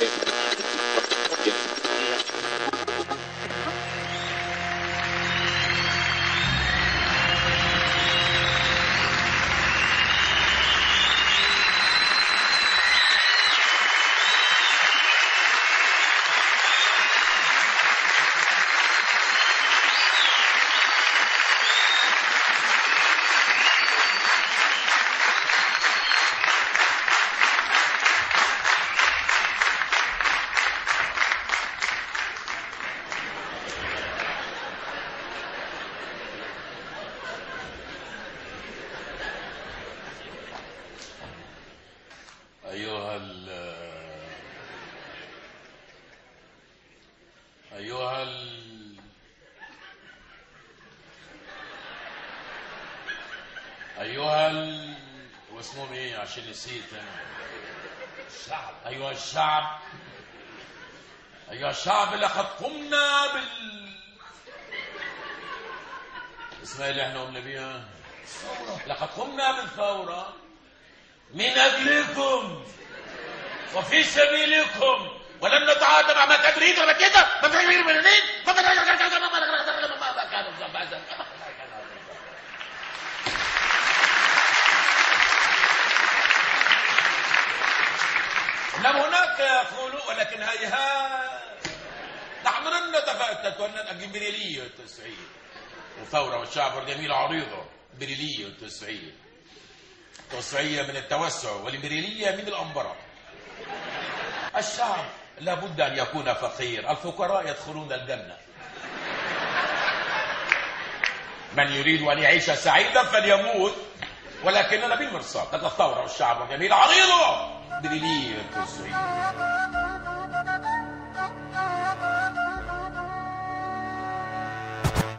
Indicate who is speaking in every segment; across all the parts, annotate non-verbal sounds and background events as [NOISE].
Speaker 1: أيها أيها ال أيها ال واسمهم إيه عشان نسيت أنا. الشعب. أيها الشعب. أيها الشعب لقد قمنا بال اسمها اللي إحنا قمنا بيها لقد قمنا بالثورة. من أجلكم وفي سبيلكم. ولن نتعاطى مع ما تدريد ولا كده ما غير من لم هناك يقولوا ولكن هيهات نحن لن نتفتت ولن الإمبريالية التسعير وثورة والشعب والجميل عريضة إمبريالية التسعير التوسعية من التوسع والإمبريالية من الأنبرة. الشعب لابد أن يكون فقير. الفقراء يدخلون الجنة. من يريد أن يعيش سعيدا فليموت. ولكننا بالمرصاد. لك الثورة والشعب والجميل عريضة! بريلية التسعير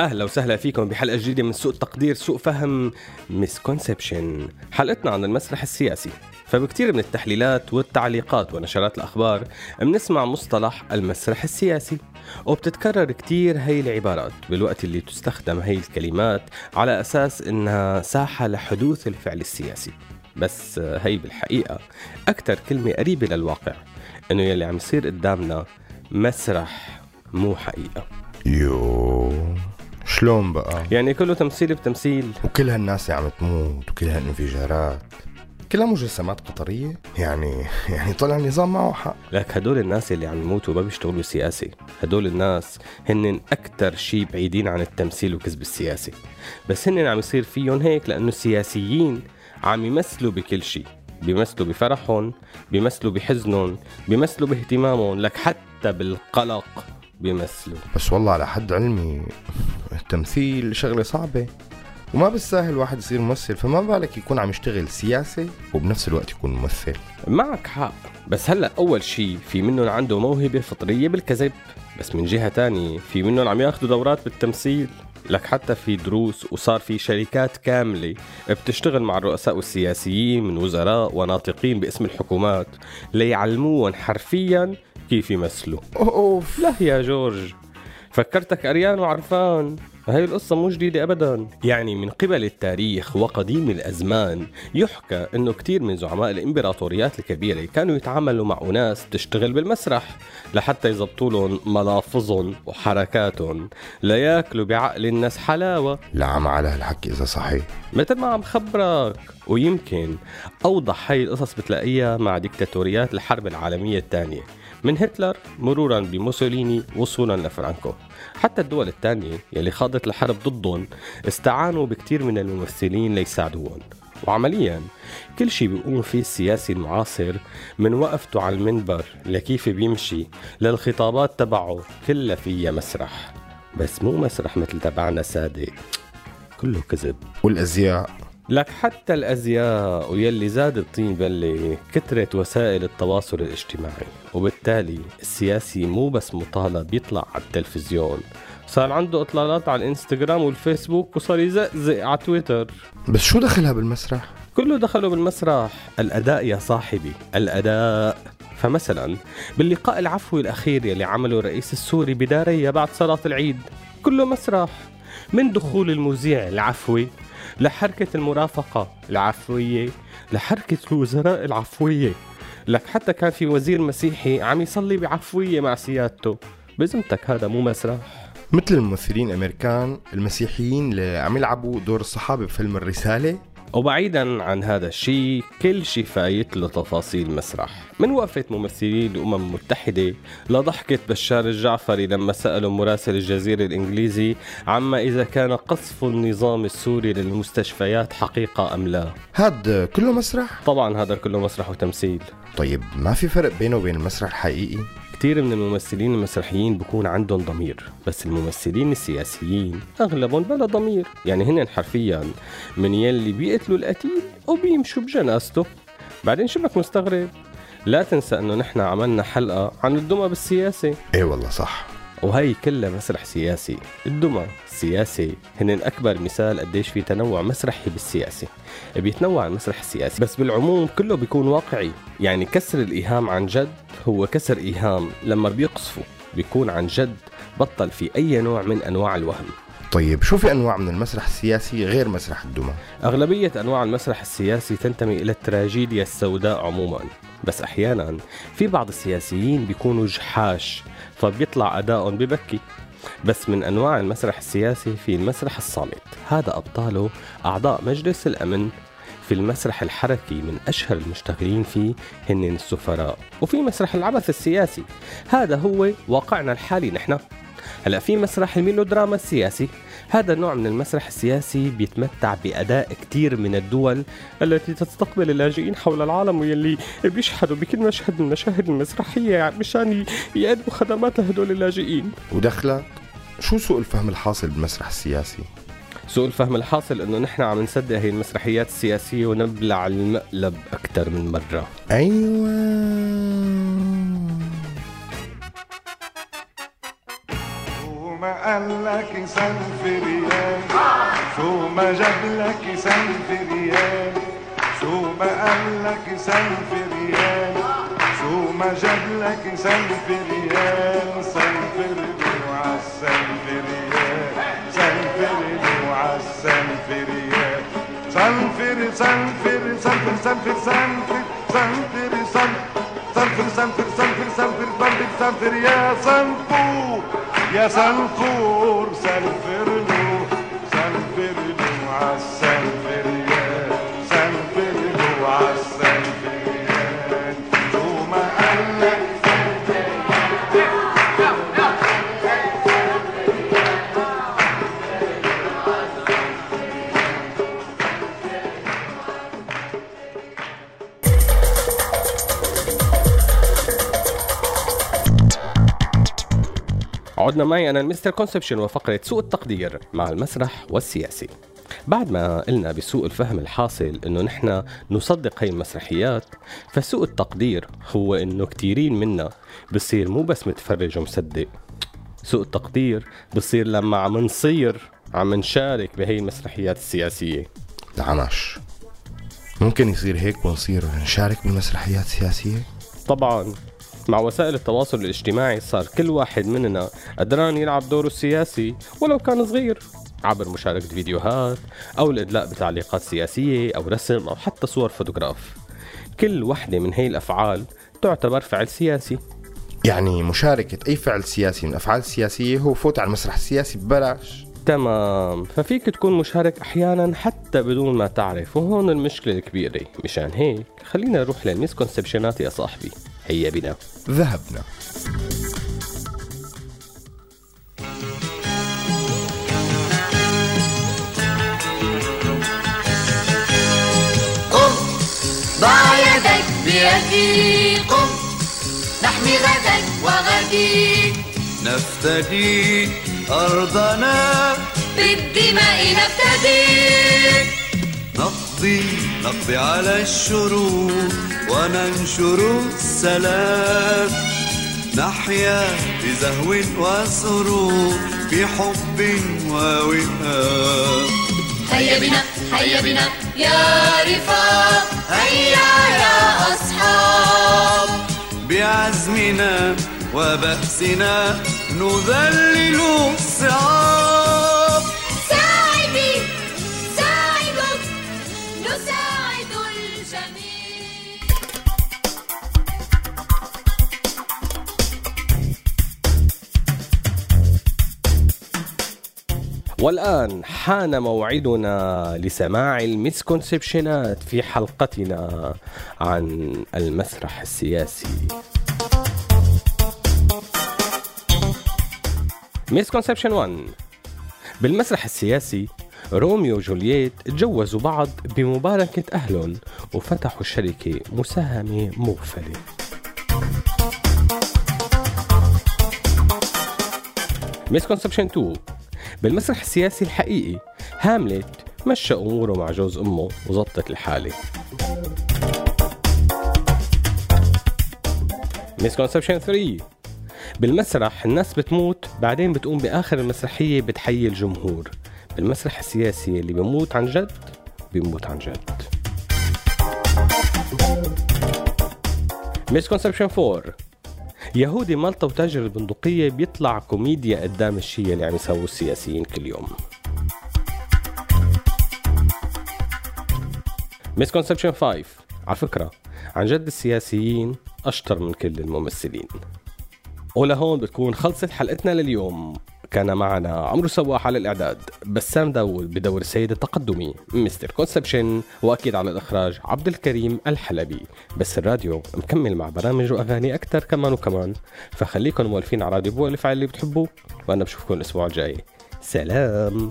Speaker 2: أهلا وسهلا فيكم بحلقة جديدة من سوء التقدير سوء فهم مسكونسبشن حلقتنا عن المسرح السياسي فبكثير من التحليلات والتعليقات ونشرات الأخبار بنسمع مصطلح المسرح السياسي وبتتكرر كتير هي العبارات بالوقت اللي تستخدم هي الكلمات على أساس إنها ساحة لحدوث الفعل السياسي. بس هي بالحقيقة أكثر كلمة قريبة للواقع إنه يلي عم يصير قدامنا مسرح مو حقيقة.
Speaker 3: يو شلون بقى؟
Speaker 2: يعني كله تمثيل بتمثيل.
Speaker 3: وكل هالناس عم تموت وكل هالانفجارات. كلها مجسمات قطرية؟ يعني [LAUGHS] يعني طلع النظام معه حق.
Speaker 2: لك هدول الناس اللي عم يموتوا ما بيشتغلوا سياسي. هدول الناس هن أكتر شي بعيدين عن التمثيل وكذب السياسي. بس هن عم يصير فيهم هيك لأنه السياسيين عم يمثلوا بكل شي. بيمثلوا بفرحهم بيمثلوا بحزنهم بيمثلوا باهتمامهم. لك حتى بالقلق. بيمثلوا.
Speaker 3: بس والله على حد علمي التمثيل شغلة صعبة. وما بالساهل واحد يصير ممثل فما بالك يكون عم يشتغل سياسي وبنفس الوقت يكون ممثل.
Speaker 2: معك حق. بس هلا أول شيء في منهم عنده موهبة فطرية بالكذب. بس من جهة تانية في منهم عم ياخذوا دورات بالتمثيل. لك حتى في دروس وصار في شركات كاملة بتشتغل مع الرؤساء والسياسيين من وزراء وناطقين باسم الحكومات ليعلموهم حرفيا كيف يمثلوا؟
Speaker 3: أوف.
Speaker 2: لا يا جورج. فكرتك أريان وعرفان. هاي القصة مو جديدة أبدا. يعني من قبل التاريخ وقديم الأزمان يحكى أنه كتير من زعماء الإمبراطوريات الكبيرة كانوا يتعاملوا مع أناس تشتغل بالمسرح لحتى يزبطوا لهم ملافظهم وحركاتهم ليأكلوا بعقل الناس حلاوة.
Speaker 3: لا عم على هالحكي إذا صحيح.
Speaker 2: مثل ما عم خبرك. ويمكن أوضح هاي القصص بتلاقيها مع ديكتاتوريات الحرب العالمية الثانية. من هتلر مرورا بموسوليني وصولا لفرانكو. حتى الدول الثانية يلي خاضت الحرب ضدهم استعانوا بكتير من الممثلين ليساعدوهم. وعمليا كل شيء بيقوم فيه السياسي المعاصر من وقفته على المنبر لكيف بيمشي للخطابات تبعه كلها فيها مسرح. بس مو مسرح مثل تبعنا سادة كله كذب.
Speaker 3: والأزياء.
Speaker 2: لك حتى الأزياء ويلي زاد الطين بلة كثرة وسائل التواصل الاجتماعي. وبالتالي السياسي مو بس مطالب يطلع على التلفزيون. صار عنده إطلالات على الإنستغرام والفيسبوك وصار يزقزق على تويتر.
Speaker 3: بس شو دخلها بالمسرح؟
Speaker 2: كله دخلوا بالمسرح. الأداء يا صاحبي الأداء. فمثلا باللقاء العفوي الأخير يلي عمله الرئيس السوري بداريا بعد صلاة العيد كله مسرح. من دخول المذيع العفوي لحركة المرافقة العفوية لحركة الوزراء العفوية. لك حتى كان في وزير مسيحي عم يصلي بعفوية مع سيادته. بزمتك هذا مو مسرح؟
Speaker 3: مثل الممثلين الأمريكان المسيحيين اللي عم يلعبوا دور الصحابة بفيلم الرسالة
Speaker 2: وبعيدا عن هذا الشيء كل شيء فايت له تفاصيل مسرح من وقفة ممثلين الأمم المتحدة لضحكة بشار الجعفري لما سألوا مراسل الجزيرة الإنجليزي عما إذا كان قصف النظام السوري للمستشفيات حقيقة أم لا
Speaker 3: هاد كله مسرح؟
Speaker 2: طبعا هذا كله مسرح وتمثيل
Speaker 3: طيب ما في فرق بينه وبين المسرح الحقيقي؟
Speaker 2: كثير من الممثلين المسرحيين بكون عندهم ضمير بس الممثلين السياسيين أغلبهم بلا ضمير. يعني هن حرفيا من يلي بيقتلوا القتيل وبيمشوا بجنازته. بعدين شو بك مستغرب لا تنسى إنه نحن عملنا حلقة عن الدمى بالسياسة.
Speaker 3: إيه والله صح.
Speaker 2: وهي كلها مسرح سياسي. الدمى السياسي هن أكبر مثال قديش في تنوع مسرحي بالسياسة. بيتنوع المسرح السياسي. بس بالعموم كله بيكون واقعي. يعني كسر الإيهام عن جد هو كسر إيهام. لما بيقصفوا بيكون عن جد بطل في أي نوع من أنواع الوهم.
Speaker 3: طيب شو في أنواع من المسرح السياسي غير مسرح الدمى؟
Speaker 2: أغلبية أنواع المسرح السياسي تنتمي إلى التراجيديا السوداء عموما. بس أحيانا في بعض السياسيين بيكونوا جحاش فبيطلع أدائهم ببكي. بس من أنواع المسرح السياسي في المسرح الصامت. هذا أبطاله أعضاء مجلس الأمن في المسرح الحركي من أشهر المشتغلين فيه هن السفراء وفي مسرح العبث السياسي. هذا هو واقعنا الحالي نحن. هلا في مسرح الميلودراما السياسي. هذا النوع من المسرح السياسي بيتمتع بأداء كتير من الدول التي تستقبل اللاجئين حول العالم واللي بيشحدوا بكل مشهد من المشاهد المسرحية مشان يقدموا خدمات لهدول اللاجئين.
Speaker 3: ودخلك شو سوء الفهم الحاصل بالمسرح السياسي؟
Speaker 2: سوء الفهم الحاصل إنه نحن عم نصدق هي المسرحيات السياسية ونبلع المقلب أكثر من مرة.
Speaker 4: أيوه. ما قال لك سلف ريال ما جاب لك سلف ريال ما قال لك سلف ريال ما جاب لك سلف ريال سلفر عالسلف ريال سلفر عالسلف ريال سلفر سلفر سلفر سلفر سلفر سلفر سلفر سلفر سلفر سلفر سلفر يا سلفور يا سنقور
Speaker 2: عدنا معي أنا المستر كونسبشن وفقرة سوء التقدير مع المسرح والسياسي. بعد ما قلنا بسوء الفهم الحاصل إنه نحن نصدق هي المسرحيات فسوء التقدير هو إنه كتيرين منا بصير مو بس متفرج ومصدق. سوء التقدير بصير لما عم نصير عم نشارك بهي المسرحيات السياسية.
Speaker 3: العنش ممكن يصير هيك ونصير نشارك بالمسرحيات السياسية؟
Speaker 2: طبعا. مع وسائل التواصل الاجتماعي صار كل واحد مننا قدران يلعب دوره السياسي ولو كان صغير عبر مشاركة فيديوهات أو الإدلاء بتعليقات سياسية أو رسم أو حتى صور فوتوغراف. كل وحدة من هي الأفعال تعتبر فعل سياسي.
Speaker 3: يعني مشاركة أي فعل سياسي من الأفعال السياسية هو فوت على المسرح السياسي ببلاش.
Speaker 2: تمام. ففيك تكون مشارك أحيانا حتى بدون ما تعرف وهون المشكلة الكبيرة. مشان هيك خلينا نروح لل misconception ات يا صاحبي. هيا بنا.
Speaker 3: ذهبنا.
Speaker 5: قم ضع يدك بيدي قم نحمي غدك وغدي نفتدي أرضنا.
Speaker 6: بالدماء نفتدي.
Speaker 5: نقضي نقضي على الشرور وننشر السلام. نحيا بزهو وسرور بحب ووئام
Speaker 6: هيا بنا هيا بنا يا رفاق. هيا يا أصحاب.
Speaker 5: بعزمنا وبأسنا نذلل الصعاب.
Speaker 6: ساعدي ساعدك نساعد الجميع.
Speaker 2: والآن حان موعدنا لسماع المسكونسبشنات في حلقتنا عن المسرح السياسي. misconception 1 بالمسرح السياسي روميو وجولييت تجوزوا بعض بمباركة أهلهم وفتحوا شركة مساهمة مغفلة misconception 2 بالمسرح السياسي الحقيقي. هاملت مشى أموره مع جوز أمه وزبطت الحالة. misconception 3 بالمسرح الناس بتموت بعدين بتقوم بآخر المسرحية بتحيي الجمهور. بالمسرح السياسي اللي بيموت عن جد بيموت عن جد. misconception 4 يهودي مالطا وتاجر البندقية بيطلع كوميديا قدام الشيء اللي عم يسووا السياسيين كل يوم. Misconception 5 على فكرة عن جد السياسيين أشطر من كل الممثلين. ولهون بتكون خلصت حلقتنا لليوم. كان معنا عمرو سواح على الإعداد بسام داوود بدور السيد التقدمي Mister Conception وأكيد على الإخراج عبد الكريم الحلبي. بس الراديو مكمل مع برامج وأغاني أكتر كمان وكمان. فخليكم مولفين على راديو بو الفعل اللي بتحبوه وأنا بشوفكم الأسبوع الجاي. سلام.